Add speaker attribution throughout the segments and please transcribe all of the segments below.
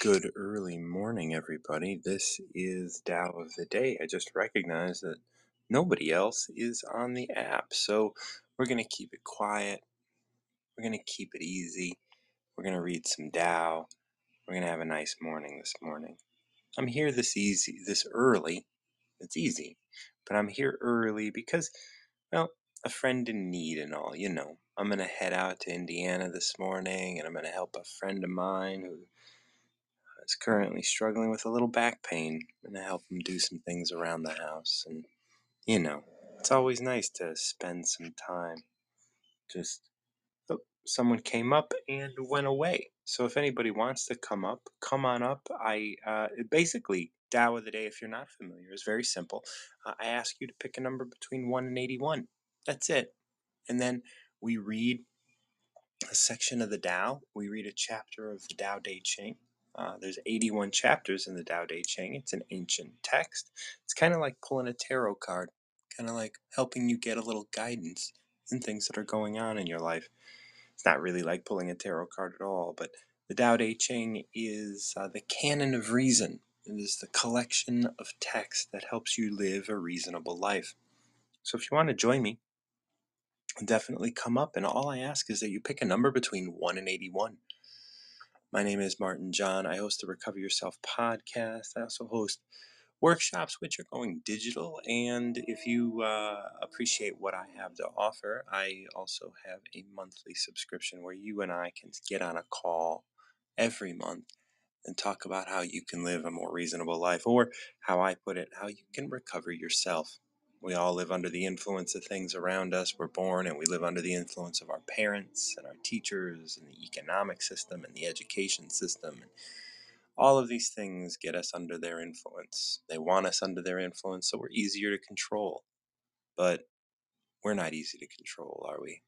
Speaker 1: Good early morning, everybody. This is Tao of the Day. I just recognized that nobody else is on the app, so we're going to keep it quiet. We're going to keep it easy. We're going to read some Tao. We're going to have a nice morning this morning. I'm here this easy, this early. It's easy, but I'm here early because, well, a friend in need and all, you know. I'm going to head out to Indiana this morning and I'm going to help a friend of mine who is currently struggling with a little back pain and to help him do some things around the house. And, you know, it's always nice to spend some time. Just, oh, someone came up and went away. So if anybody wants to come up, come on up. I uh, basically, Tao of the Day, if you're not familiar, is very simple. Uh, I ask you to pick a number between 1 and 81. That's it. And then we read a section of the Tao. We read a chapter of the Tao Te Ching uh, there's 81 chapters in the Tao Te Ching. It's an ancient text. It's kind of like pulling a tarot card, kind of like helping you get a little guidance in things that are going on in your life. It's not really like pulling a tarot card at all, but the Tao Te Ching is uh, the canon of reason. It is the collection of text that helps you live a reasonable life. So if you want to join me, definitely come up. And all I ask is that you pick a number between 1 and 81. My name is Martin John. I host the Recover Yourself podcast. I also host workshops which are going digital. And if you uh, appreciate what I have to offer, I also have a monthly subscription where you and I can get on a call every month and talk about how you can live a more reasonable life, or how I put it, how you can recover yourself. We all live under the influence of things around us. We're born and we live under the influence of our parents and our teachers and the economic system and the education system. And all of these things get us under their influence. They want us under their influence, so we're easier to control. But we're not easy to control, are we?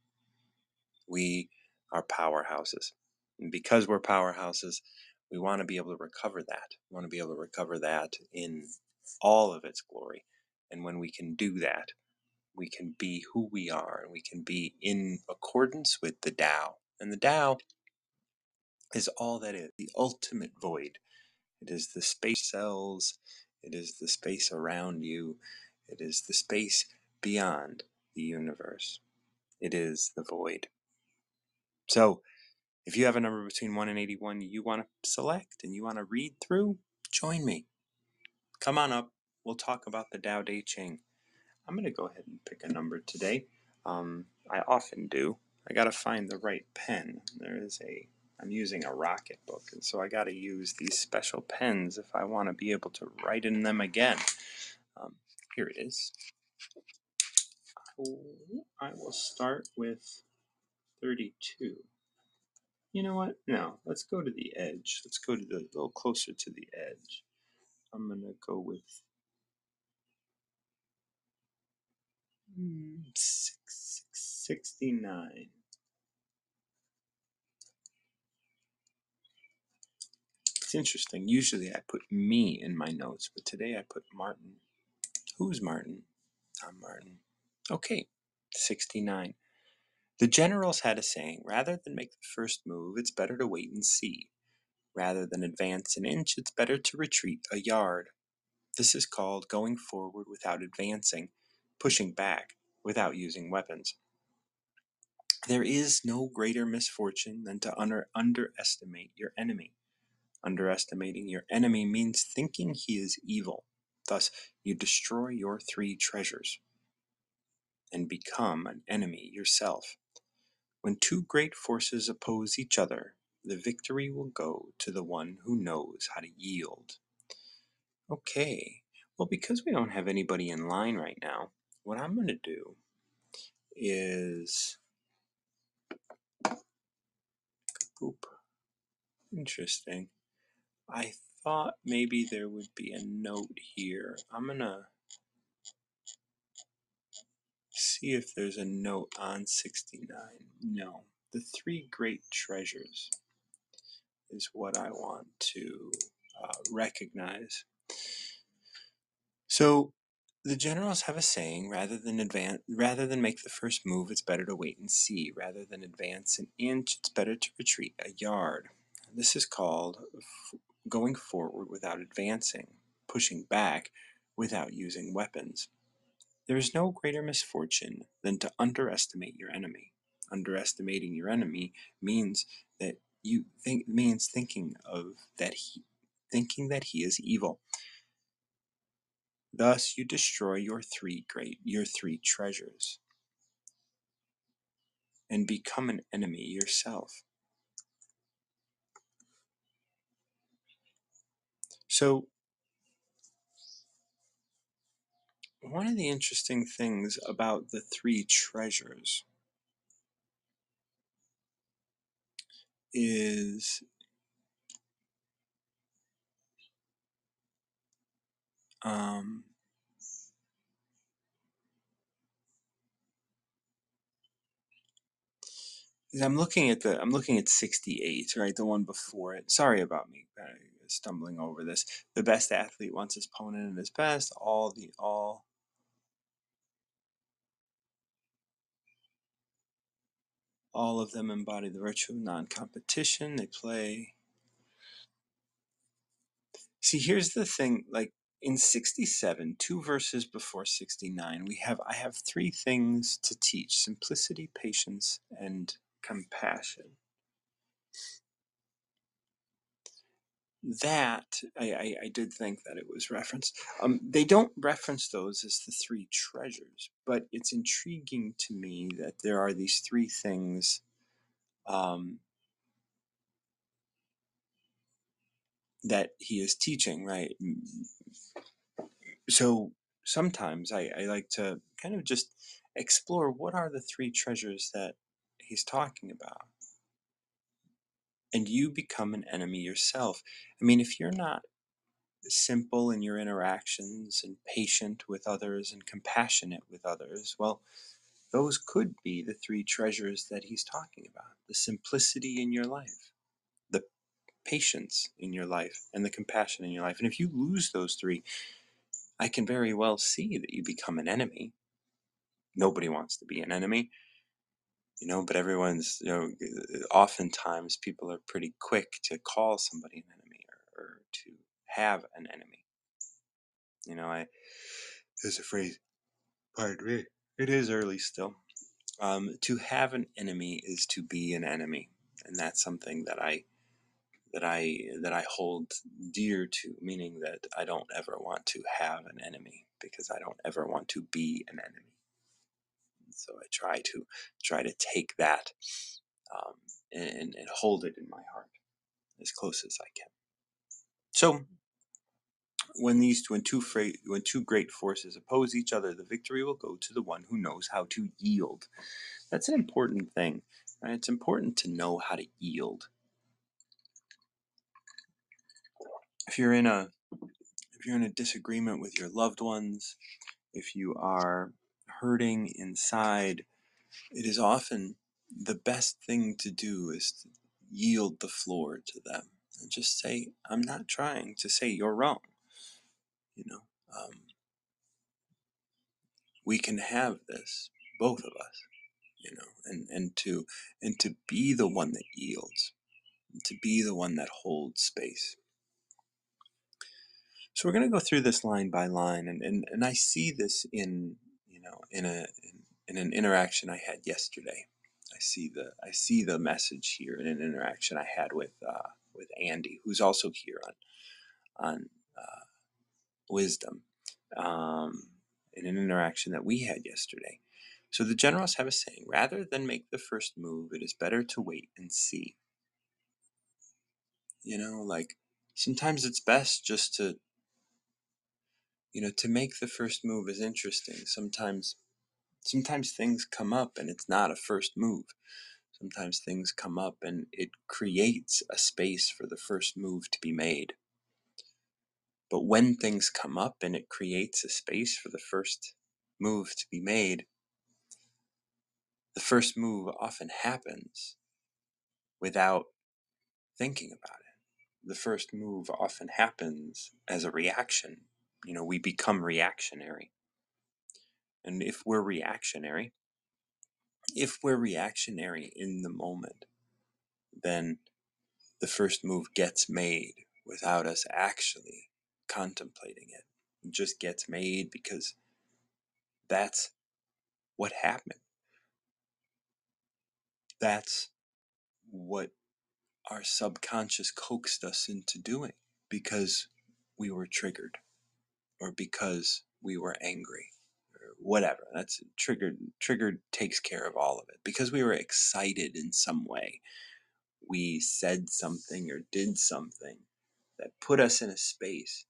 Speaker 1: We are powerhouses. And because we're powerhouses, we want to be able to recover that. We want to be able to recover that in all of its glory and when we can do that, we can be who we are and we can be in accordance with the Tao. And the Tao is all that is the ultimate void. It is the space cells, it is the space around you, it is the space beyond the universe. It is the void. So, if you have a number between 1 and 81 you want to select and you want to read through, join me. Come on up. We'll talk about the Tao Te Ching. I'm going to go ahead and pick a number today. Um, I often do. I got to find the right pen. There is a, I'm using a Rocketbook, and so I got to use these special pens if I want to be able to write in them again. Um, here it is. I will start with 32. You know what? No, let's go to the edge. Let's go to the little closer to the edge. I'm going to go with Mm, six, 69. It's interesting. Usually I put me in my notes, but today I put Martin. Who's Martin? I'm Martin. Okay, 69. The generals had a saying rather than make the first move, it's better to wait and see. Rather than advance an inch, it's better to retreat a yard. This is called going forward without advancing pushing back without using weapons. There is no greater misfortune than to under, underestimate your enemy. Underestimating your enemy means thinking he is evil. Thus, you destroy your three treasures and become an enemy yourself. When two great forces oppose each other, the victory will go to the one who knows how to yield. Okay, well, because we don't have anybody in line right now, what I'm going to do is poop. Interesting. I thought maybe there would be a note here. I'm going to see if there's a note on 69. No. The three great treasures is what I want to uh, recognize. So the generals have a saying: rather than advance, rather than make the first move, it's better to wait and see. Rather than advance an inch, it's better to retreat a yard. This is called going forward without advancing, pushing back without using weapons. There is no greater misfortune than to underestimate your enemy. Underestimating your enemy means that you think means thinking of that he thinking that he is evil. Thus you destroy your three great your three treasures and become an enemy yourself. So one of the interesting things about the three treasures is um, I'm looking at the I'm looking at 68, right? The one before it. Sorry about me uh, stumbling over this. The best athlete wants his opponent at his best. All the all all of them embody the virtue of non-competition. They play. See, here's the thing. Like in 67, two verses before 69, we have I have three things to teach: simplicity, patience, and compassion. That I, I, I did think that it was referenced. Um, they don't reference those as the three treasures, but it's intriguing to me that there are these three things um, that he is teaching, right? So sometimes I, I like to kind of just explore what are the three treasures that he's talking about and you become an enemy yourself. I mean, if you're not simple in your interactions and patient with others and compassionate with others, well, those could be the three treasures that he's talking about the simplicity in your life, patience in your life, and the compassion in your life. And if you lose those three, I can very well see that you become an enemy. Nobody wants to be an enemy you know but everyone's you know oftentimes people are pretty quick to call somebody an enemy or, or to have an enemy you know i there's a phrase pardon me it is early still um, to have an enemy is to be an enemy and that's something that i that i that i hold dear to meaning that i don't ever want to have an enemy because i don't ever want to be an enemy so I try to try to take that um, and, and hold it in my heart as close as I can. So when these when two fra- when two great forces oppose each other, the victory will go to the one who knows how to yield. That's an important thing. Right? It's important to know how to yield. If you're in a if you're in a disagreement with your loved ones, if you are hurting inside, it is often the best thing to do is to yield the floor to them and just say, I'm not trying to say you're wrong. You know, um, we can have this, both of us, you know, and, and to and to be the one that yields, to be the one that holds space. So we're going to go through this line by line, and, and, and I see this in you know in a in, in an interaction I had yesterday. I see the I see the message here in an interaction I had with uh, with Andy, who's also here on on uh, wisdom, um, in an interaction that we had yesterday. So the generals have a saying: rather than make the first move, it is better to wait and see. You know, like sometimes it's best just to you know to make the first move is interesting. Sometimes sometimes things come up and it's not a first move Sometimes things come up and it creates a space for the first move to be made. But when things come up and it creates a space for the first move to be made, the first move often happens without thinking about it. The first move often happens as a reaction. You know, we become reactionary. And if we're reactionary, if we're reactionary in the moment, then the first move gets made without us actually contemplating it. It just gets made because that's what happened. That's what our subconscious coaxed us into doing because we were triggered or because we were angry or whatever. That's triggered. Triggered takes care of all of it because we were excited in some way. We said something or did something that put us in a space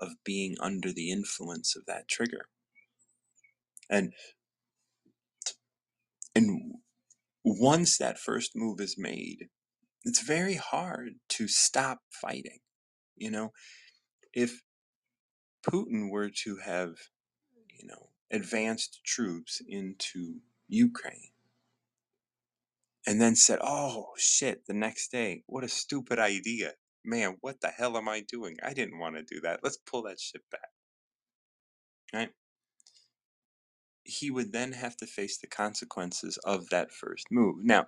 Speaker 1: of being under the influence of that trigger. And and once that first move is made, it's very hard to stop fighting. You know, if Putin were to have, you know, advanced troops into Ukraine and then said, "Oh shit," the next day, what a stupid idea. Man, what the hell am I doing? I didn't want to do that. Let's pull that shit back. Right? He would then have to face the consequences of that first move. Now,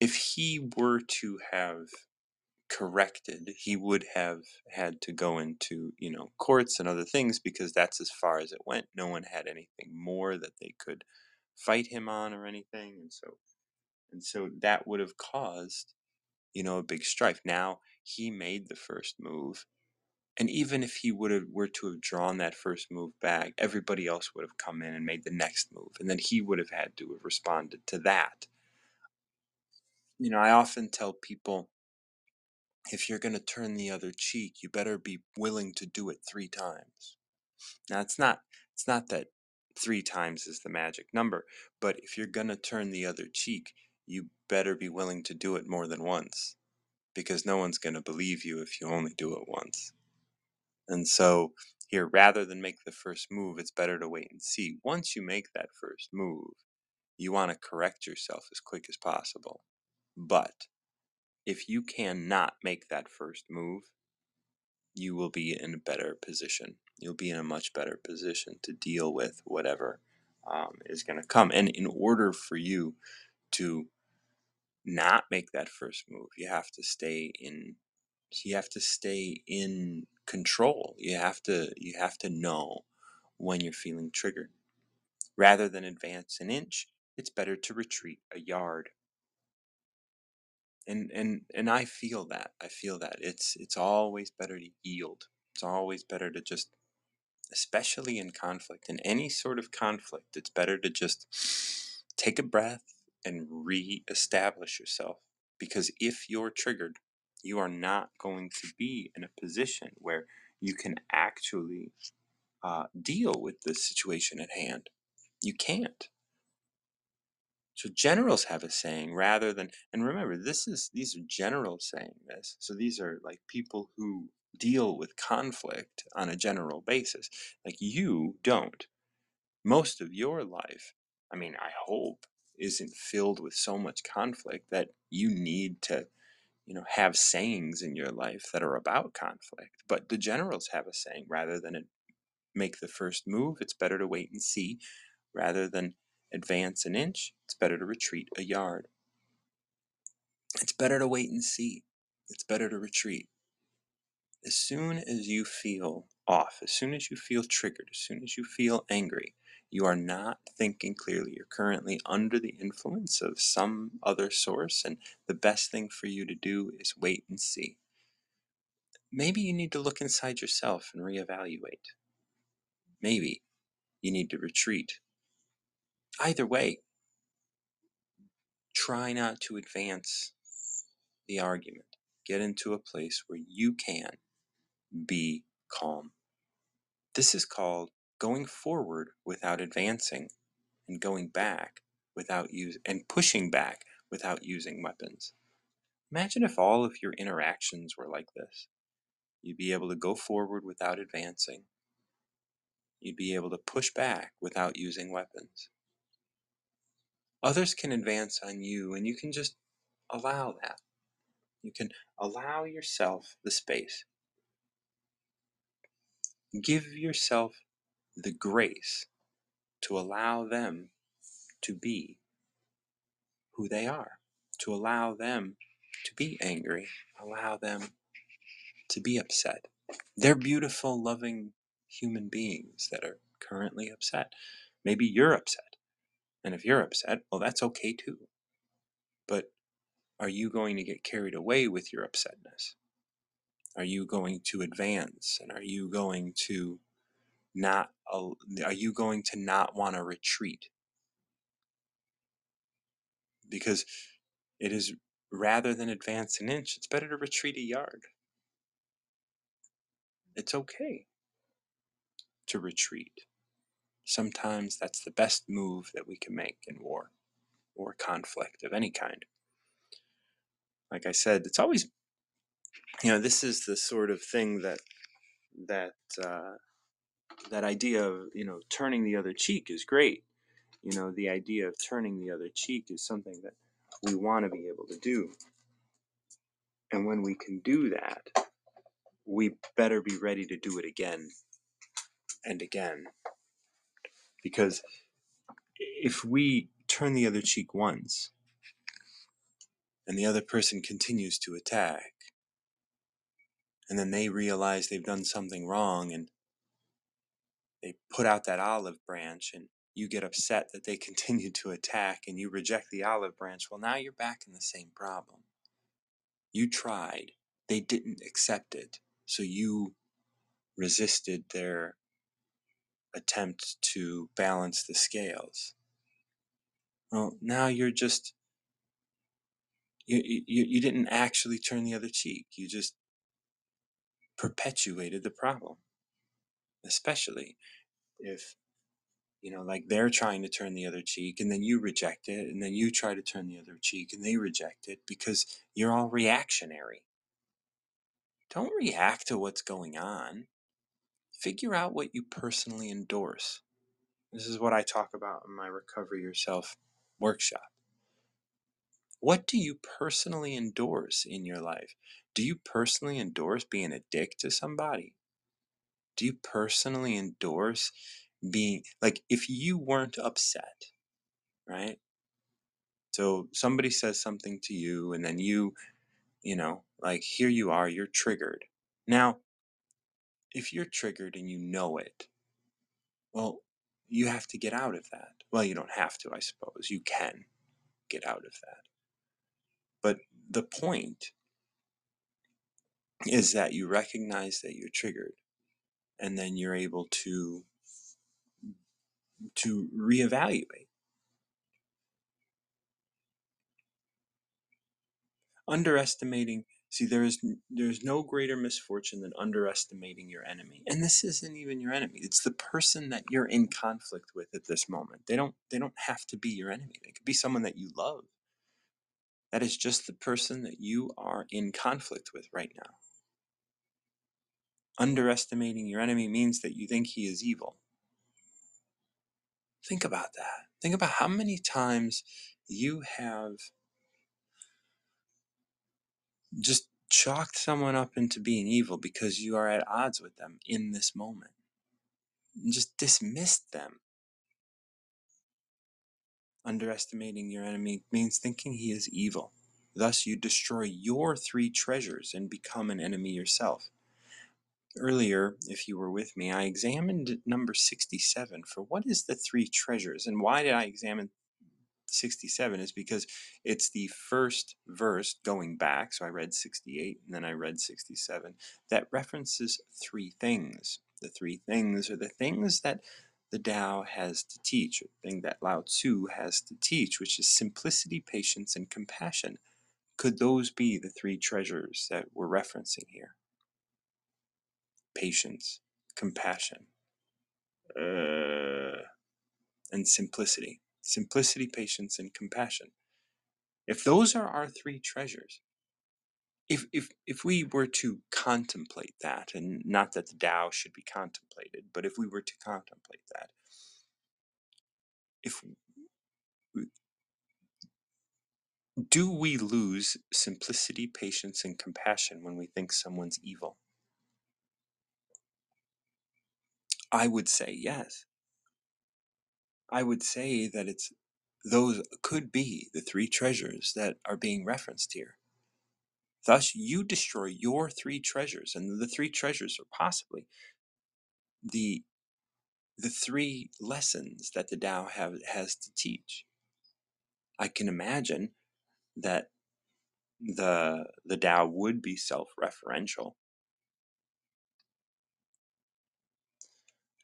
Speaker 1: if he were to have corrected, he would have had to go into, you know, courts and other things because that's as far as it went. No one had anything more that they could fight him on or anything. And so and so that would have caused, you know, a big strife. Now he made the first move. And even if he would have were to have drawn that first move back, everybody else would have come in and made the next move. And then he would have had to have responded to that. You know, I often tell people if you're going to turn the other cheek, you better be willing to do it three times. Now, it's not it's not that three times is the magic number, but if you're going to turn the other cheek, you better be willing to do it more than once because no one's going to believe you if you only do it once. And so, here, rather than make the first move, it's better to wait and see. Once you make that first move, you want to correct yourself as quick as possible. But if you cannot make that first move, you will be in a better position. You'll be in a much better position to deal with whatever um, is going to come. And in order for you to not make that first move, you have to stay in. You have to stay in control. You have to. You have to know when you're feeling triggered. Rather than advance an inch, it's better to retreat a yard and and and I feel that I feel that it's it's always better to yield. It's always better to just, especially in conflict, in any sort of conflict, it's better to just take a breath and re-establish yourself. Because if you're triggered, you are not going to be in a position where you can actually uh, deal with the situation at hand. You can't. So generals have a saying rather than, and remember, this is these are generals saying this. So these are like people who deal with conflict on a general basis. Like you don't. Most of your life, I mean, I hope, isn't filled with so much conflict that you need to, you know, have sayings in your life that are about conflict. But the generals have a saying rather than make the first move, it's better to wait and see rather than advance an inch, it's better to retreat a yard. It's better to wait and see. It's better to retreat. As soon as you feel off, as soon as you feel triggered, as soon as you feel angry, you are not thinking clearly. You're currently under the influence of some other source, and the best thing for you to do is wait and see. Maybe you need to look inside yourself and reevaluate. Maybe you need to retreat. Either way, try not to advance the argument. Get into a place where you can be calm. This is called going forward without advancing and going back without use and pushing back without using weapons. Imagine if all of your interactions were like this. You'd be able to go forward without advancing. You'd be able to push back without using weapons. Others can advance on you, and you can just allow that. You can allow yourself the space. Give yourself the grace to allow them to be who they are, to allow them to be angry, allow them to be upset. They're beautiful, loving human beings that are currently upset. Maybe you're upset. And if you're upset, well, that's okay too. But are you going to get carried away with your upsetness? Are you going to advance? And are you going to not, are you going to not want to retreat? Because it is rather than advance an inch, it's better to retreat a yard. It's okay to retreat. Sometimes that's the best move that we can make in war or conflict of any kind. Like I said, it's always, you know, this is the sort of thing that that uh, that idea of you know turning the other cheek is great. You know, the idea of turning the other cheek is something that we want to be able to do. And when we can do that, we better be ready to do it again and again. Because if we turn the other cheek once and the other person continues to attack, and then they realize they've done something wrong and they put out that olive branch and you get upset that they continue to attack and you reject the olive branch, well, now you're back in the same problem. You tried, they didn't accept it, so you resisted their attempt to balance the scales. Well, now you're just, you, you, you didn't actually turn the other cheek. You just perpetuated the problem, especially if you know, like they're trying to turn the other cheek and then you reject it and then you try to turn the other cheek and they reject it because you're all reactionary. Don't react to what's going on. Figure out what you personally endorse. This is what I talk about in my Recover Yourself workshop. What do you personally endorse in your life? Do you personally endorse being a dick to somebody? Do you personally endorse being like if you weren't upset, right? So somebody says something to you and then you, you know, like here you are, you're triggered. Now, if you're triggered and you know it, well, you have to get out of that. Well, you don't have to, I suppose. You can get out of that. But the point is that you recognize that you're triggered and then you're able to to reevaluate. Underestimating, see, there is there's no greater misfortune than underestimating your enemy, and this isn't even your enemy. It's the person that you're in conflict with at this moment. They don't they don't have to be your enemy. They could be someone that you love. That is just the person that you are in conflict with right now. Underestimating your enemy means that you think he is evil. Think about that. Think about how many times you have just chalked someone up into being evil because you are at odds with them in this moment. And just dismissed them. Underestimating your enemy means thinking he is evil. Thus, you destroy your three treasures and become an enemy yourself. Earlier, if you were with me, I examined number 67 for what is the three treasures and why did I examine 67 is because it's the first verse going back. So I read 68 and then I read 67 that references three things. The three things are the things that the Tao has to teach, or the thing that Lao Tzu has to teach, which is simplicity, patience, and compassion. Could those be the three treasures that we're referencing here? patience, compassion, uh, and simplicity. Simplicity, patience, and compassion. If those are our three treasures, if, if, if we were to contemplate that, and not that the Tao should be contemplated, but if we were to contemplate that, if do we lose simplicity, patience, and compassion when we think someone's evil? I would say yes. I would say that it's those could be the three treasures that are being referenced here. Thus, you destroy your three treasures, and the three treasures are possibly the the three lessons that the Tao have, has to teach. I can imagine that the the Tao would be self-referential,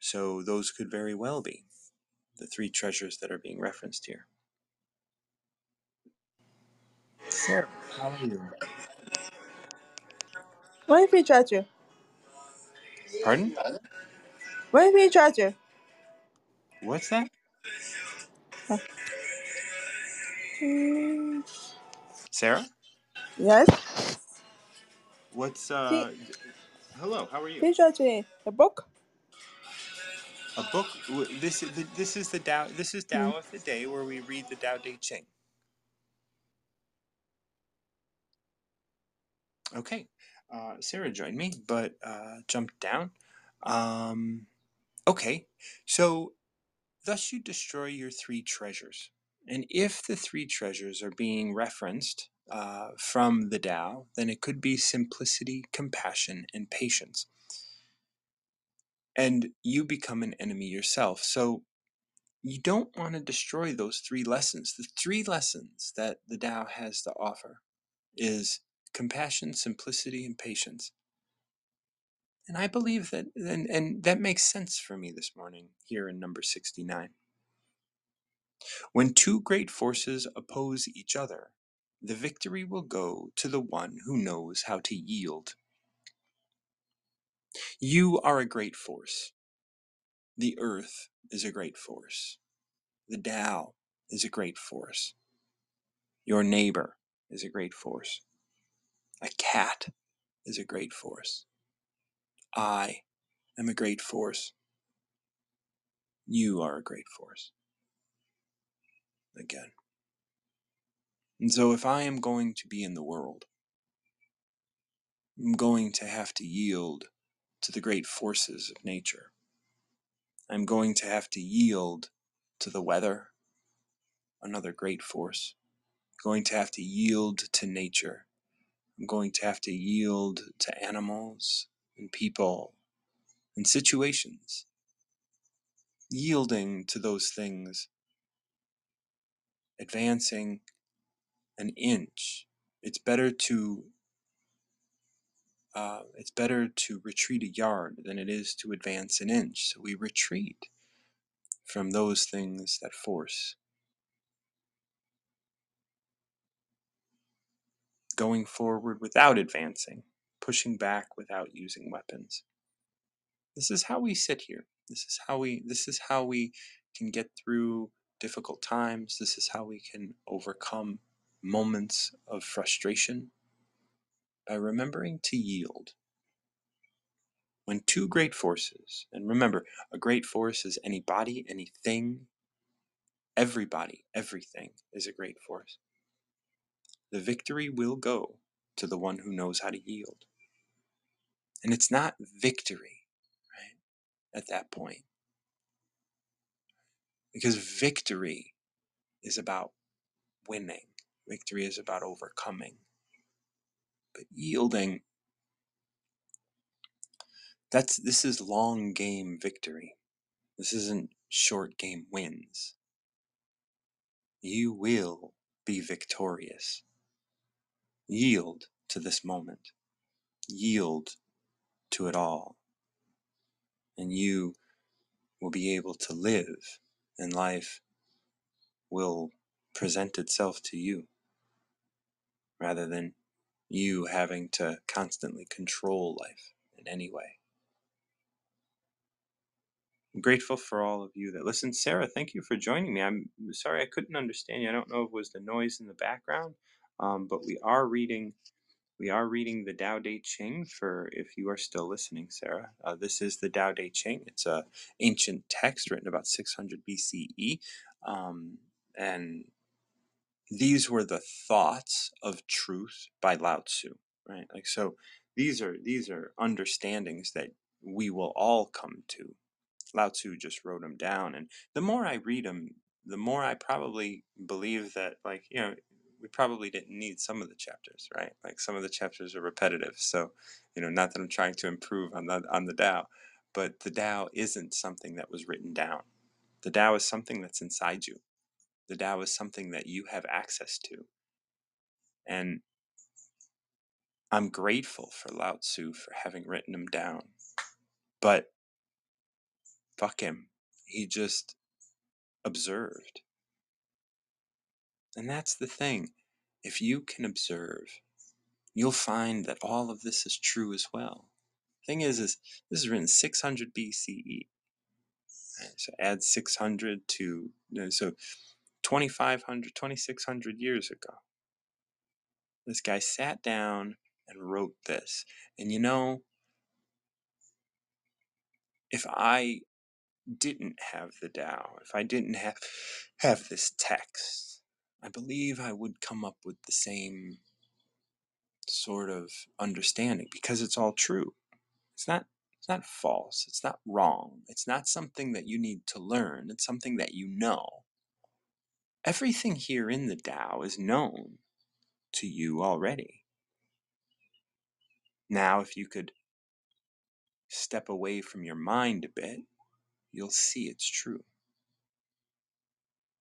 Speaker 1: so those could very well be the three treasures that are being referenced here. Sarah, how are you?
Speaker 2: Wi-Fi charger.
Speaker 1: Pardon?
Speaker 2: Wi-Fi charger.
Speaker 1: What's that?
Speaker 2: Hmm,
Speaker 1: Sarah?
Speaker 2: yes.
Speaker 1: What's uh hello, how are you?
Speaker 2: Wi-Fi charger. A book.
Speaker 1: A book this is the, this is the Tao this is Tao of the day where we read the Tao Te Ching. Okay. Uh, Sarah joined me, but uh, jumped down. Um, okay. So, thus you destroy your three treasures. And if the three treasures are being referenced uh, from the Tao, then it could be simplicity, compassion, and patience. And you become an enemy yourself. So, you don't want to destroy those three lessons. The three lessons that the Tao has to offer is compassion, simplicity, and patience. And I believe that, and, and that makes sense for me this morning here in number 69. When two great forces oppose each other, the victory will go to the one who knows how to yield. You are a great force. The earth is a great force. The Tao is a great force. Your neighbor is a great force. A cat is a great force. I am a great force. You are a great force. Again. And so, if I am going to be in the world, I'm going to have to yield to the great forces of nature. I'm going to have to yield to the weather, another great force. I'm going to have to yield to nature. I'm going to have to yield to animals and people and situations. Yielding to those things, advancing an inch. It's better to uh, it's better to retreat a yard than it is to advance an inch. So we retreat from those things that force. Going forward without advancing, pushing back without using weapons. This is how we sit here. This is how we this is how we can get through difficult times. This is how we can overcome moments of frustration by remembering to yield. When two great forces, and remember, a great force is any body, anything, everybody, everything is a great force. The victory will go to the one who knows how to yield. And it's not victory, right, at that point. Because victory is about winning, victory is about overcoming. But yielding, that's this is long game victory. This isn't short game wins. You will be victorious. Yield to this moment. Yield to it all. And you will be able to live, and life will present itself to you rather than you having to constantly control life in any way. I'm grateful for all of you that listen. Sarah, thank you for joining me. I'm sorry I couldn't understand you. I don't know if it was the noise in the background, um, but we are reading. We are reading the Tao Te Ching for if you are still listening, Sarah. Uh, this is the Tao Te Ching. It's a ancient text written about 600 BCE, um, and these were the thoughts of truth by Lao Tzu, right? Like so, these are these are understandings that we will all come to Lao Tzu just wrote them down. And the more I read them, the more I probably believe that, like, you know, we probably didn't need some of the chapters, right? Like some of the chapters are repetitive. So, you know, not that I'm trying to improve on the on the Tao, but the Tao isn't something that was written down. The Tao is something that's inside you. The Tao is something that you have access to. And I'm grateful for Lao Tzu for having written them down. But fuck him. He just observed. And that's the thing. If you can observe, you'll find that all of this is true as well. Thing is, is this is written 600 BCE. So add 600 to so 2,500, 2,600 years ago. This guy sat down and wrote this. And you know, if I didn't have the Tao, if I didn't have have this text, I believe I would come up with the same sort of understanding because it's all true. It's not it's not false, it's not wrong. It's not something that you need to learn, it's something that you know. Everything here in the Tao is known to you already. Now, if you could step away from your mind a bit, you'll see it's true.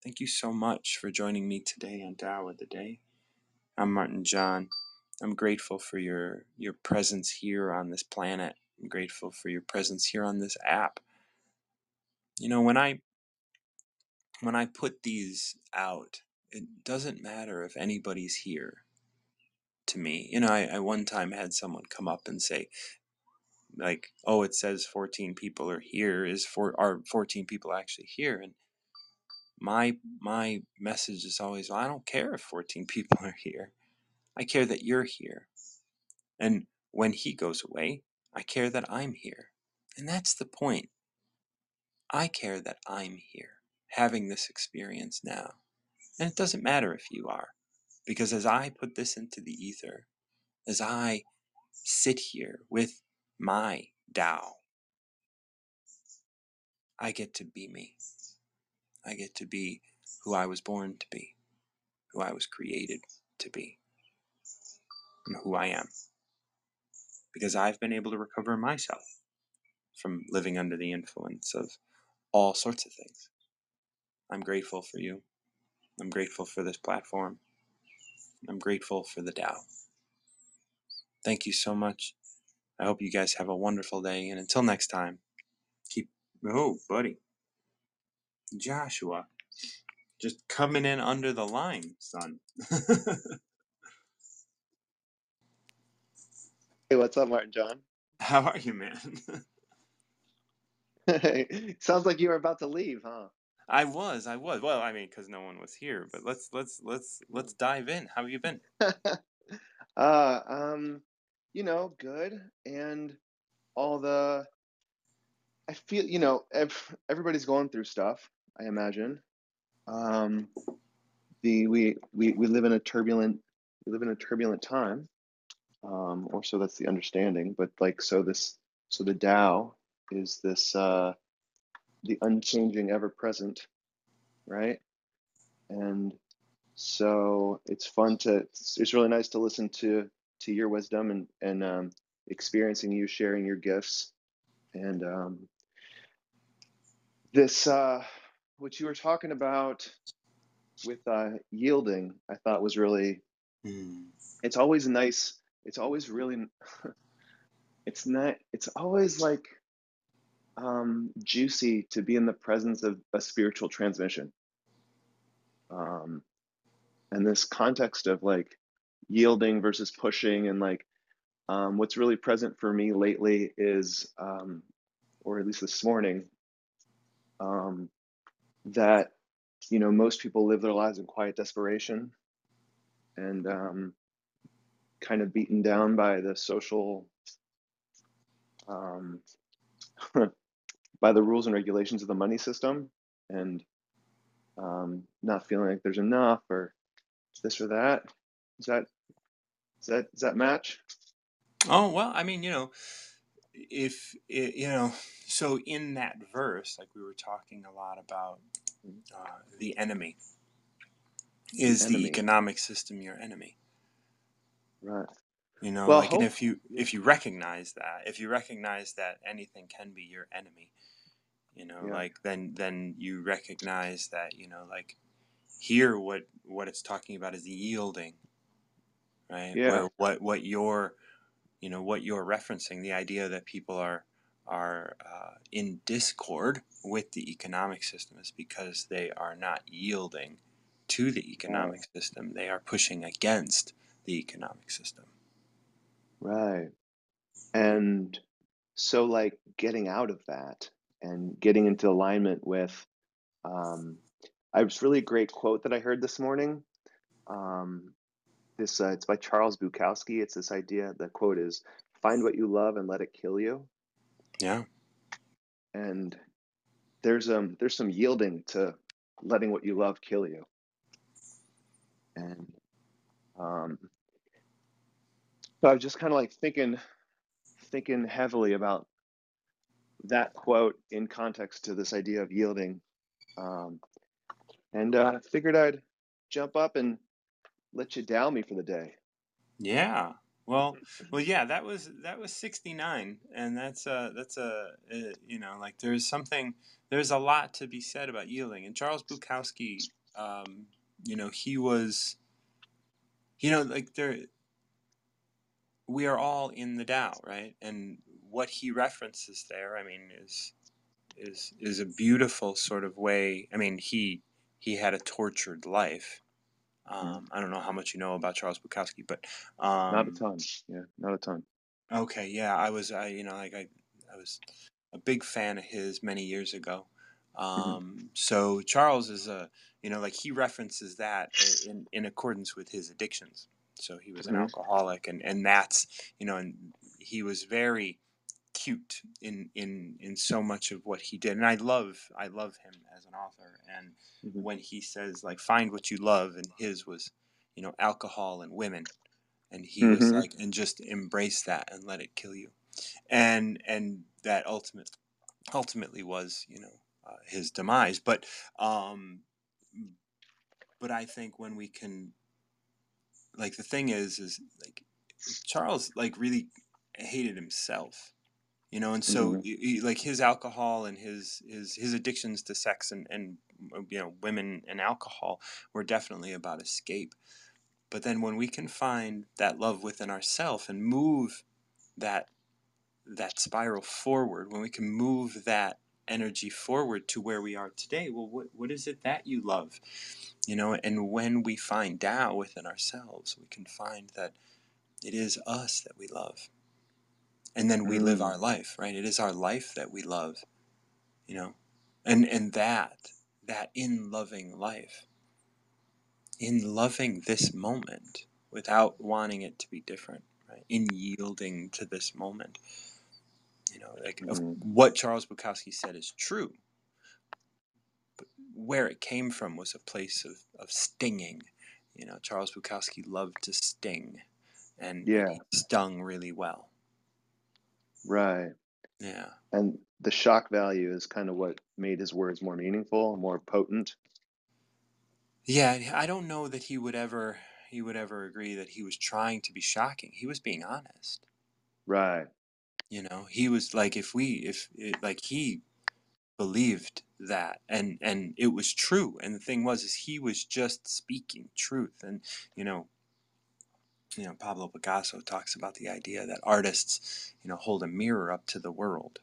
Speaker 1: Thank you so much for joining me today on Tao of the Day. I'm Martin John. I'm grateful for your your presence here on this planet. I'm grateful for your presence here on this app. You know, when I when I put these out, it doesn't matter if anybody's here to me. You know, I, I one time had someone come up and say, like, oh, it says 14 people are here. Is for are 14 people actually here? And my my message is always, well, I don't care if 14 people are here. I care that you're here. And when he goes away, I care that I'm here. And that's the point. I care that I'm here, having this experience now. And it doesn't matter if you are, because as I put this into the ether, as I sit here with my Tao, I get to be me. I get to be who I was born to be, who I was created to be, and who I am. Because I've been able to recover myself from living under the influence of all sorts of things. I'm grateful for you. I'm grateful for this platform. I'm grateful for the Tao. Thank you so much. I hope you guys have a wonderful day. And until next time, keep. Oh, buddy. Josua. Just coming in under the line, son.
Speaker 3: Hey, what's up, Martin John?
Speaker 1: How are you, man?
Speaker 3: Sounds like you were about to leave, huh?
Speaker 1: I was, I was. Well, I mean, because no one was here. But let's let's let's let's dive in. How have you been?
Speaker 3: uh, um, you know, good, and all the. I feel, you know, ev- everybody's going through stuff. I imagine. Um, the we we we live in a turbulent we live in a turbulent time, um, or so that's the understanding. But like, so this so the Tao is this uh, the unchanging, ever present, right? And so it's fun to it's, it's really nice to listen to to your wisdom and and um, experiencing you sharing your gifts and um, this uh, what you were talking about with uh, yielding i thought was really
Speaker 1: Hmm.
Speaker 3: it's always nice it's always really it's not it's always like um, juicy to be in the presence of a spiritual transmission. Um, and this context of like yielding versus pushing and like um, what's really present for me lately is um, or at least this morning um, that you know most people live their lives in quiet desperation and um, kind of beaten down by the social um, by the rules and regulations of the money system and um, not feeling like there's enough or this or that is that is that does that match
Speaker 1: Oh well, I mean, you know, if i you know, so in that verse, like we were talking a lot about uh, the enemy, is the
Speaker 3: enemy.
Speaker 1: economic system your enemy?
Speaker 3: Right.
Speaker 1: You know,
Speaker 3: Well,
Speaker 1: like, and if you if you recognize that, if you recognize that anything can be your enemy, you know,
Speaker 3: Yeah.
Speaker 1: like then then you recognize that you know, like here what what it's talking about is yielding, right?
Speaker 3: Yeah.
Speaker 1: Where what what you're, you know, what you're referencing, the idea that people are are uh, in discord with the economic system is because they are not yielding to the economic system. They are pushing against the economic system.
Speaker 3: Right. And so, like, getting out of that and getting into alignment with, um, I was really a great quote that I heard this morning. Um, this uh, it's by Charles Bukowski. It's this idea. The quote is, "Find what you love and let it kill you."
Speaker 1: Yeah.
Speaker 3: And there's um there's some yielding to letting what you love kill you. And um, so I was just kind of like thinking, thinking heavily about that quote in context to this idea of yielding. Um, and uh, figured I'd jump up and let you down me for the day.
Speaker 1: Yeah. Well, well, yeah. That was that was sixty nine, and that's uh that's a uh, you know like there's something there's a lot to be said about yielding. And Charles Bukowski, um, you know, he was, you know, like there, we are all in the Tao, right? And what he references there, I mean, is is is a beautiful sort of way. I mean, he he had a tortured life. Um, I don't know how much you know about Charles Bukowski, but um,
Speaker 3: Not a ton. Yeah, not a ton.
Speaker 1: Okay, yeah, I was, I you know, like I, I was a big fan of his many years ago. Um, so Charles is a, you know, like he references that in in accordance with his addictions. So he was an
Speaker 3: Mhm.
Speaker 1: alcoholic, and and that's, you know, and he was very cute in in in so much of what he did, and I love I love him as an author, and
Speaker 3: Mhm.
Speaker 1: when he says like find what you love, and his was, you know, alcohol and women and he was
Speaker 3: Mhm.
Speaker 1: like and just embrace that and let it kill you and and that ultimate ultimately was you know uh, his demise but um but i think when we can like the thing is is like charles like really hated himself you know? And so
Speaker 3: Mhm.
Speaker 1: y- y- like his alcohol and his his his addictions to sex and and uh, you know women and alcohol were definitely about escape. But then when we can find that love within ourselves and move that that spiral forward when we can move that energy forward to where we are today well what, what is it that you love you know and when we find Tao within ourselves we can find that it is us that we love. And then we live
Speaker 3: Mm.
Speaker 1: our life right? It is our life that we love you know? And and that that in loving life in loving this moment without wanting it to be different right? In yielding to this moment you know like of
Speaker 3: Mhm.
Speaker 1: what charles bukowski said is true where it came from was a place of, of stinging you know charles bukowski loved to sting and,
Speaker 3: Yeah.
Speaker 1: stung really well
Speaker 3: Right.
Speaker 1: yeah
Speaker 3: And the shock value is kind of what made his words more meaningful, more potent.
Speaker 1: yeah i don't know that he would ever he would ever agree that he was trying to be shocking he was being honest
Speaker 3: Right.
Speaker 1: you know he was like if we if it, like he believed that and and it was true and the thing was is he was just speaking truth and you know you know pablo picasso talks about the idea that artists you know hold a mirror up to the world.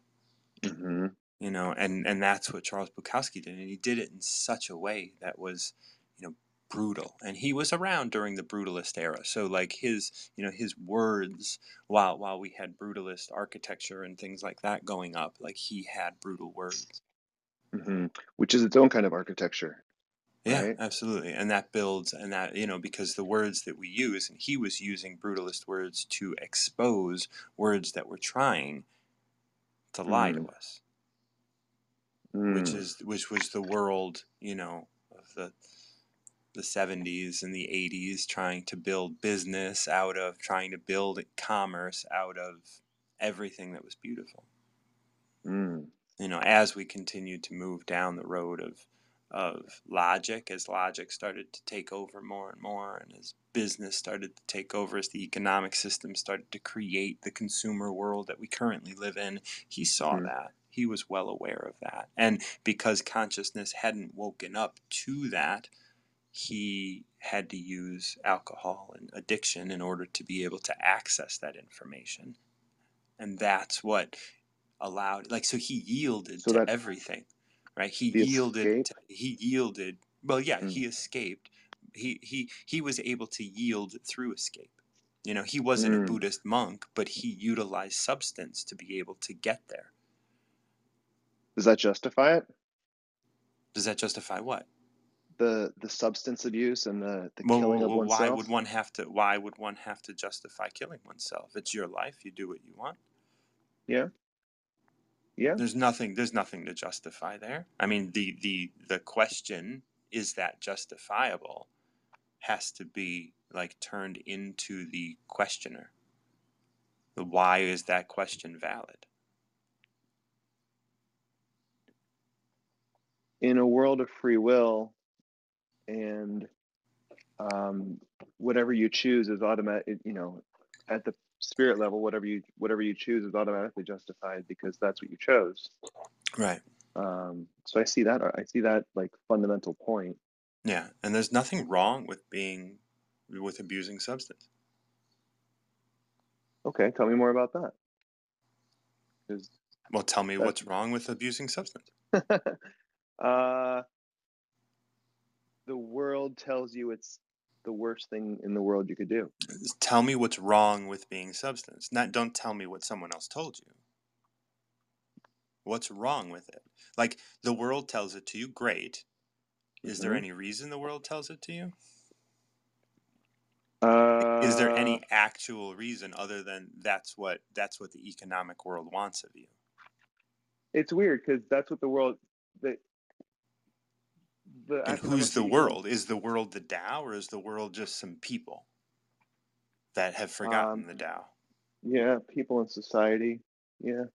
Speaker 3: Hmm
Speaker 1: you know and and that's what charles bukowski did and he did it in such a way that was you know brutal and he was around during the brutalist era so like his you know his words while while we had brutalist architecture and things like that going up like he had brutal words
Speaker 3: hmm Which is its own kind of architecture.
Speaker 1: Yeah,
Speaker 3: Right.
Speaker 1: absolutely. And that builds, and that, you know, because the words that we use, and he was using brutalist words to expose words that were trying to lie to
Speaker 3: Mm.
Speaker 1: us, which
Speaker 3: Mm.
Speaker 1: is, which was the world, you know, of the, the 70s and the 80s, trying to build business out of, trying to build commerce out of everything that was beautiful.
Speaker 3: Mm.
Speaker 1: You know, as we continued to move down the road of, of logic as logic started to take over more and more and as business started to take over as the economic system started to create the consumer world that we currently live in he saw
Speaker 3: Hmm.
Speaker 1: that. He was well aware of that. And because consciousness hadn't woken up to that he had to use alcohol and addiction in order to be able to access that information. And that's what allowed like so he yielded
Speaker 3: So
Speaker 1: to everything right he yielded to, he yielded well yeah
Speaker 3: Mm.
Speaker 1: he escaped he he he was able to yield through escape you know he wasn't a
Speaker 3: Mm.
Speaker 1: buddhist monk but he utilized substance to be able to get there
Speaker 3: Does that justify it?
Speaker 1: does that justify what
Speaker 3: The the substance abuse and the, the
Speaker 1: well,
Speaker 3: killing of
Speaker 1: well,
Speaker 3: oneself?
Speaker 1: why would one have to why would one have to justify killing oneself it's your life you do what you want
Speaker 3: Yeah. Yeah.
Speaker 1: there's nothing there's nothing to justify there. I mean the the the question is that justifiable has to be like turned into the questioner. The why is that question valid?
Speaker 3: In a world of free will and um, whatever you choose is automatic you know at the spirit level whatever you whatever you choose is automatically justified because that's what you chose.
Speaker 1: Right.
Speaker 3: Um, so i see that i see that like fundamental point.
Speaker 1: Yeah and there's nothing wrong with being with abusing substance.
Speaker 3: Okay tell me more about that.
Speaker 1: well tell me what's wrong with abusing substance.
Speaker 3: Uh, the world tells you it's the worst thing in the world you could do.
Speaker 1: Tell me what's wrong with being substance. Not don't tell me what someone else told you. What's wrong with it? Like the world tells it to you great. Is there
Speaker 3: Mhm.
Speaker 1: any reason the world tells it to you?
Speaker 3: Uh,
Speaker 1: is there any actual reason other than that's what that's what the economic world wants of you?
Speaker 3: It's weird because that's what the world the the
Speaker 1: and who's the world is the world the Tao or is the world just some people that have forgotten
Speaker 3: Um,
Speaker 1: the Tao
Speaker 3: yeah people in society yeah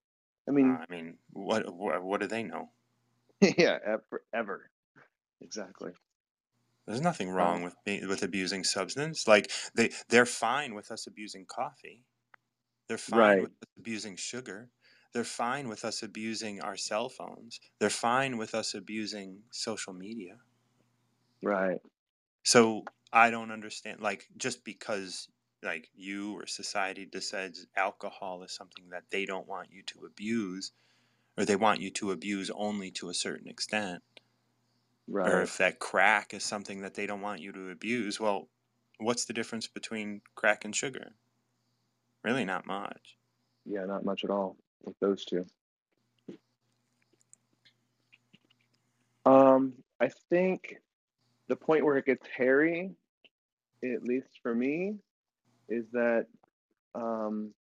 Speaker 3: i mean
Speaker 1: i mean what, what what do they know
Speaker 3: yeah ever, ever exactly
Speaker 1: There's nothing wrong
Speaker 3: Um,
Speaker 1: with being, with abusing substance. Like they they're fine with us abusing coffee. They're fine
Speaker 3: Right.
Speaker 1: with abusing sugar. They're fine with us abusing our cell phones. They're fine with us abusing social media.
Speaker 3: right
Speaker 1: So I don't understand like just because like you or society decides alcohol is something that they don't want you to abuse or they want you to abuse only to a certain extent
Speaker 3: right.
Speaker 1: or if that crack is something that they don't want you to abuse, well, what's the difference between crack and sugar? Really, not much.
Speaker 3: yeah not much at all with those two. Um i think the point where it gets hairy at least for me is that um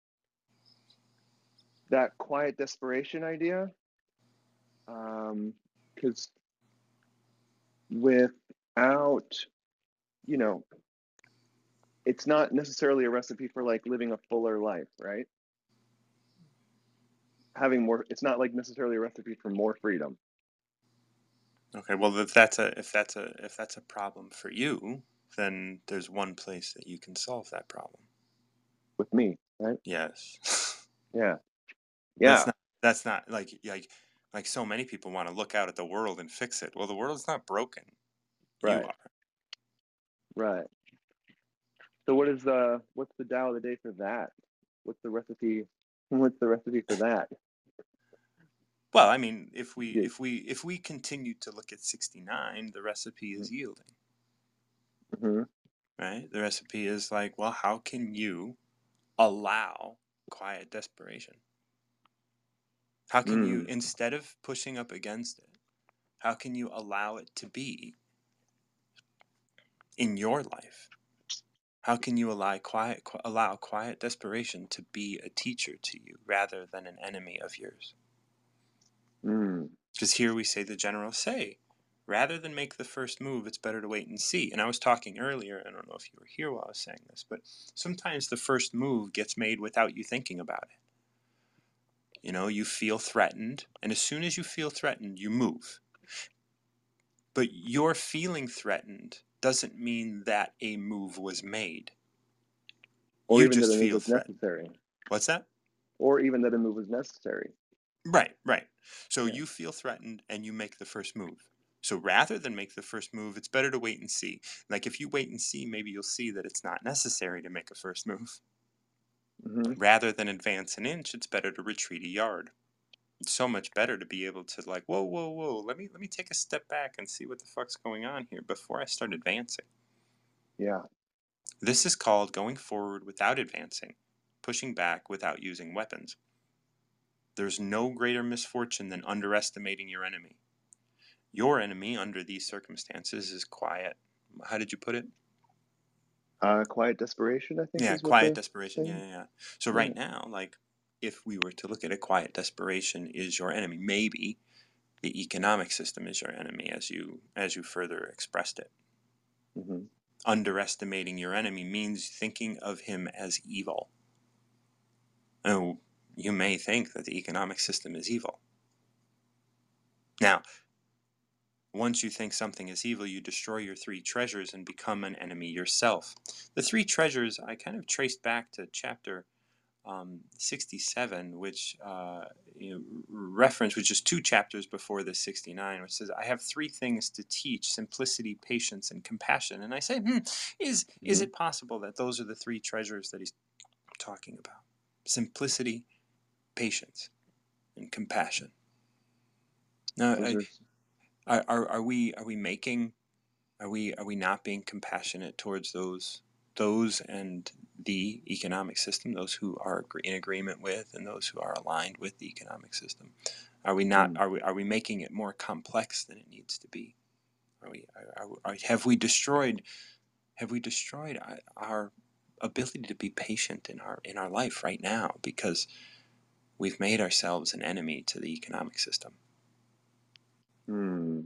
Speaker 3: that quiet desperation idea um because without you know it's not necessarily a recipe for like living a fuller life right having more it's not like necessarily a recipe for more freedom
Speaker 1: Okay, well, if that's a if that's a if that's a problem for you, then there's one place that you can solve that problem.
Speaker 3: with me right
Speaker 1: Yes.
Speaker 3: yeah yeah
Speaker 1: That's not, that's not like like like so many people want to look out at the world and fix it. Well, the world's not broken.
Speaker 3: Right. Right so what is the what's the Tao of the day for that what's the recipe what's the recipe for that
Speaker 1: Well, I mean, if we
Speaker 3: Yeah.
Speaker 1: if we if we continue to look at 69, the recipe is yielding.
Speaker 3: hmm
Speaker 1: right? The recipe is like, well, how can you allow quiet desperation? How can you,
Speaker 3: Mm.
Speaker 1: instead of pushing up against it, how can you allow it to be in your life? How can you allow quiet, qu- allow quiet desperation to be a teacher to you rather than an enemy of yours?
Speaker 3: Mm.
Speaker 1: Because here we say the general say, rather than make the first move, it's better to wait and see. And I was talking earlier, I don't know if you were here while I was saying this, but sometimes the first move gets made without you thinking about it. You know, you feel threatened, and as soon as you feel threatened, you move. But your feeling threatened doesn't mean that a move was made.
Speaker 3: Or
Speaker 1: You
Speaker 3: even that a move
Speaker 1: feel
Speaker 3: was
Speaker 1: threatened.
Speaker 3: necessary.
Speaker 1: What's that?
Speaker 3: Or even that a move was necessary.
Speaker 1: Right, right. So
Speaker 3: Yeah.
Speaker 1: you feel threatened and you make the first move. So rather than make the first move, it's better to wait and see. Like if you wait and see, maybe you'll see that it's not necessary to make a first move.
Speaker 3: hmm
Speaker 1: Rather than advance an inch, it's better to retreat a yard. It's so much better to be able to like, whoa, whoa, whoa, let me let me take a step back and see what the fuck's going on here before I start advancing.
Speaker 3: Yeah.
Speaker 1: This is called going forward without advancing, pushing back without using weapons. There's no greater misfortune than underestimating your enemy. Your enemy, under these circumstances, is quiet. How did you put it?
Speaker 3: Uh, quiet desperation, I think.
Speaker 1: Yeah, quiet desperation. Yeah, yeah, yeah. So right now, like, if we were to look at it, quiet desperation is your enemy. Maybe the economic system is your enemy, as you as you further expressed it.
Speaker 3: hmm
Speaker 1: underestimating your enemy means thinking of him as evil. Oh, you may think that the economic system is evil. Now, once you think something is evil, you destroy your three treasures and become an enemy yourself. The three treasures I kind of traced back to chapter um, 67, which uh, you know, reference, which is two chapters before the 69, which says, "I have three things to teach: simplicity, patience, and compassion." And I say, hmm, is is
Speaker 3: Mhm.
Speaker 1: it possible that those are the three treasures that he's talking about? Simplicity, patience, and compassion. Now,
Speaker 3: are,
Speaker 1: are, are we are we making are we are we not being compassionate towards those those and the economic system those who are in agreement with and those who are aligned with the economic system are we not
Speaker 3: Mm.
Speaker 1: are we are we making it more complex than it needs to be are we are, are, have we destroyed have we destroyed our, our ability to be patient in our in our life right now because we've made ourselves an enemy to the economic system
Speaker 3: Hmm.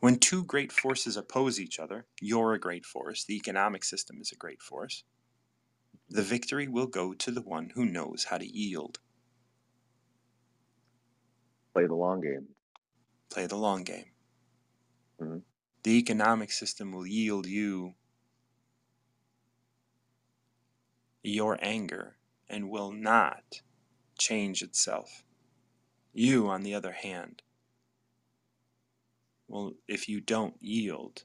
Speaker 1: When two great forces oppose each other, you're a great force, the economic system is a great force, the victory will go to the one who knows how to yield.
Speaker 3: play the long game.
Speaker 1: Play the long game.
Speaker 3: Mhm.
Speaker 1: The economic system will yield you your anger and will not change itself. You, on the other hand, well, if you don't yield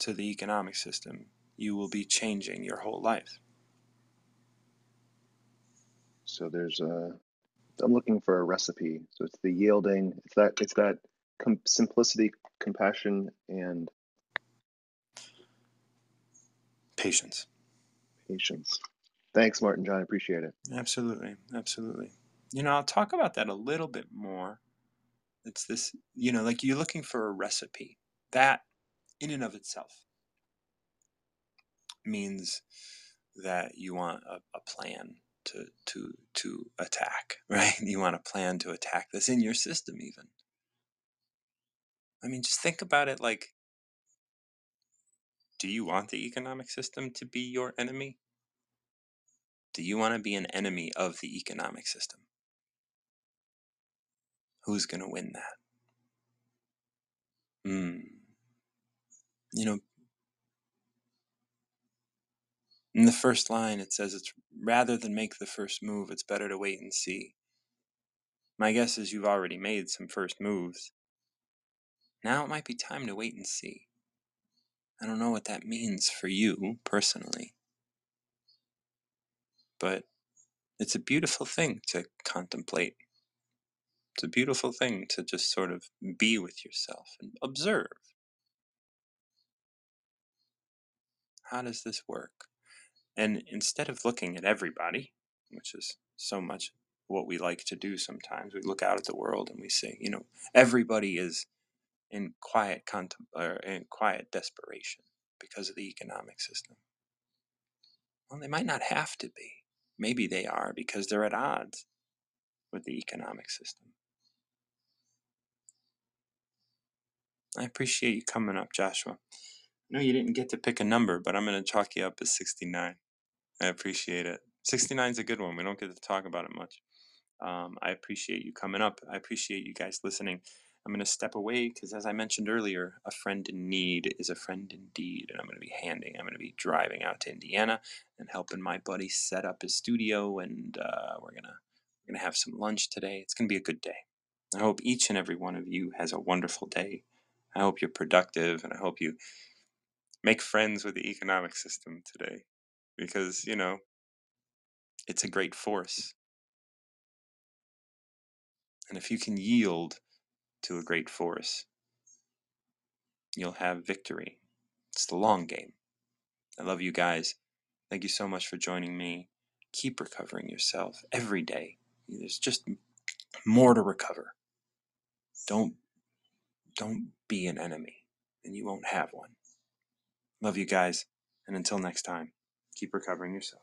Speaker 1: to the economic system, you will be changing your whole life.
Speaker 3: So there's a. I'm looking for a recipe. So it's the yielding. It's that. It's that com- simplicity, compassion, and
Speaker 1: Patience.
Speaker 3: patience. Thanks, Martin John. I appreciate it.
Speaker 1: Absolutely, absolutely. You know, I'll talk about that a little bit more. It's this, you know, like you're looking for a recipe. That, in and of itself, means that you want a, a plan to to to attack, right? You want a plan to attack this in your system, even. I mean, just think about it. Like, do you want the economic system to be your enemy? Do you want to be an enemy of the economic system? Who's going to win that? Hmm. You know, In the first line, it says it's rather than make the first move, it's better to wait and see. My guess is you've already made some first moves. Now it might be time to wait and see. I don't know what that means for you personally, but it's a beautiful thing to contemplate. It's a beautiful thing to just sort of be with yourself and observe. How does this work? And instead of looking at everybody, which is so much what we like to do sometimes, we look out at the world and we say, you know, everybody is in quiet contem- or in quiet desperation because of the economic system. Well, they might not have to be. Maybe they are because they're at odds with the economic system. I appreciate you coming up, Josua. I know you didn't get to pick a number, but I'm going to chalk you up as 69. I appreciate it. 69 is a good one. We don't get to talk about it much. Um, I appreciate you coming up. I appreciate you guys listening. I'm going to step away because, as I mentioned earlier, a friend in need is a friend indeed. And I'm going to be handing, I'm going to be driving out to Indiana and helping my buddy set up his studio. And uh, we're going to we're going to have some lunch today. It's going to be a good day. I hope each and every one of you has a wonderful day. I hope you're productive and I hope you make friends with the economic system today because, you know, it's a great force. And if you can yield to a great force, you'll have victory. It's the long game. I love you guys. Thank you so much for joining me. Keep recovering yourself every day. There's just more to recover. Don't don't be an enemy, and you won't have one. Love you guys, and until next time, keep recovering yourself.